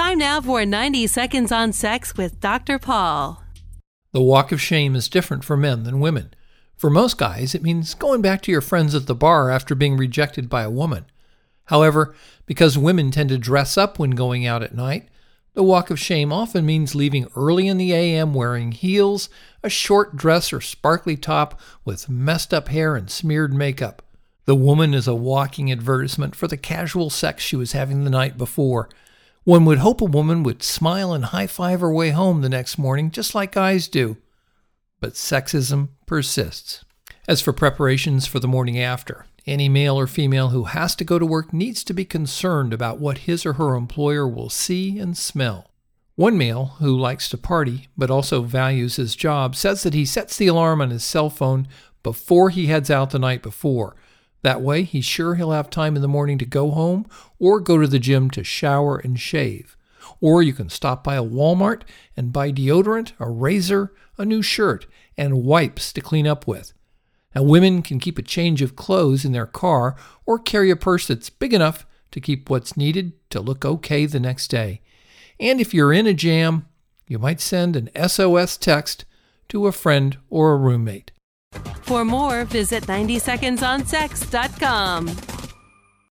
Time now for 90 Seconds on Sex with Dr. Paul. The walk of shame is different for men than women. For most guys, it means going back to your friends at the bar after being rejected by a woman. However, because women tend to dress up when going out at night, the walk of shame often means leaving early in the AM wearing heels, a short dress or sparkly top with messed up hair and smeared makeup. The woman is a walking advertisement for the casual sex she was having the night before. One would hope a woman would smile and high five her way home the next morning, just like guys do. But sexism persists. As for preparations for the morning after, any male or female who has to go to work needs to be concerned about what his or her employer will see and smell. One male who likes to party but also values his job says that he sets the alarm on his cell phone before he heads out the night before. That way, he's sure he'll have time in the morning to go home or go to the gym to shower and shave. Or you can stop by a Walmart and buy deodorant, a razor, a new shirt, and wipes to clean up with. Now, women can keep a change of clothes in their car or carry a purse that's big enough to keep what's needed to look okay the next day. And if you're in a jam, you might send an SOS text to a friend or a roommate. For more, visit 90secondsonsex.com.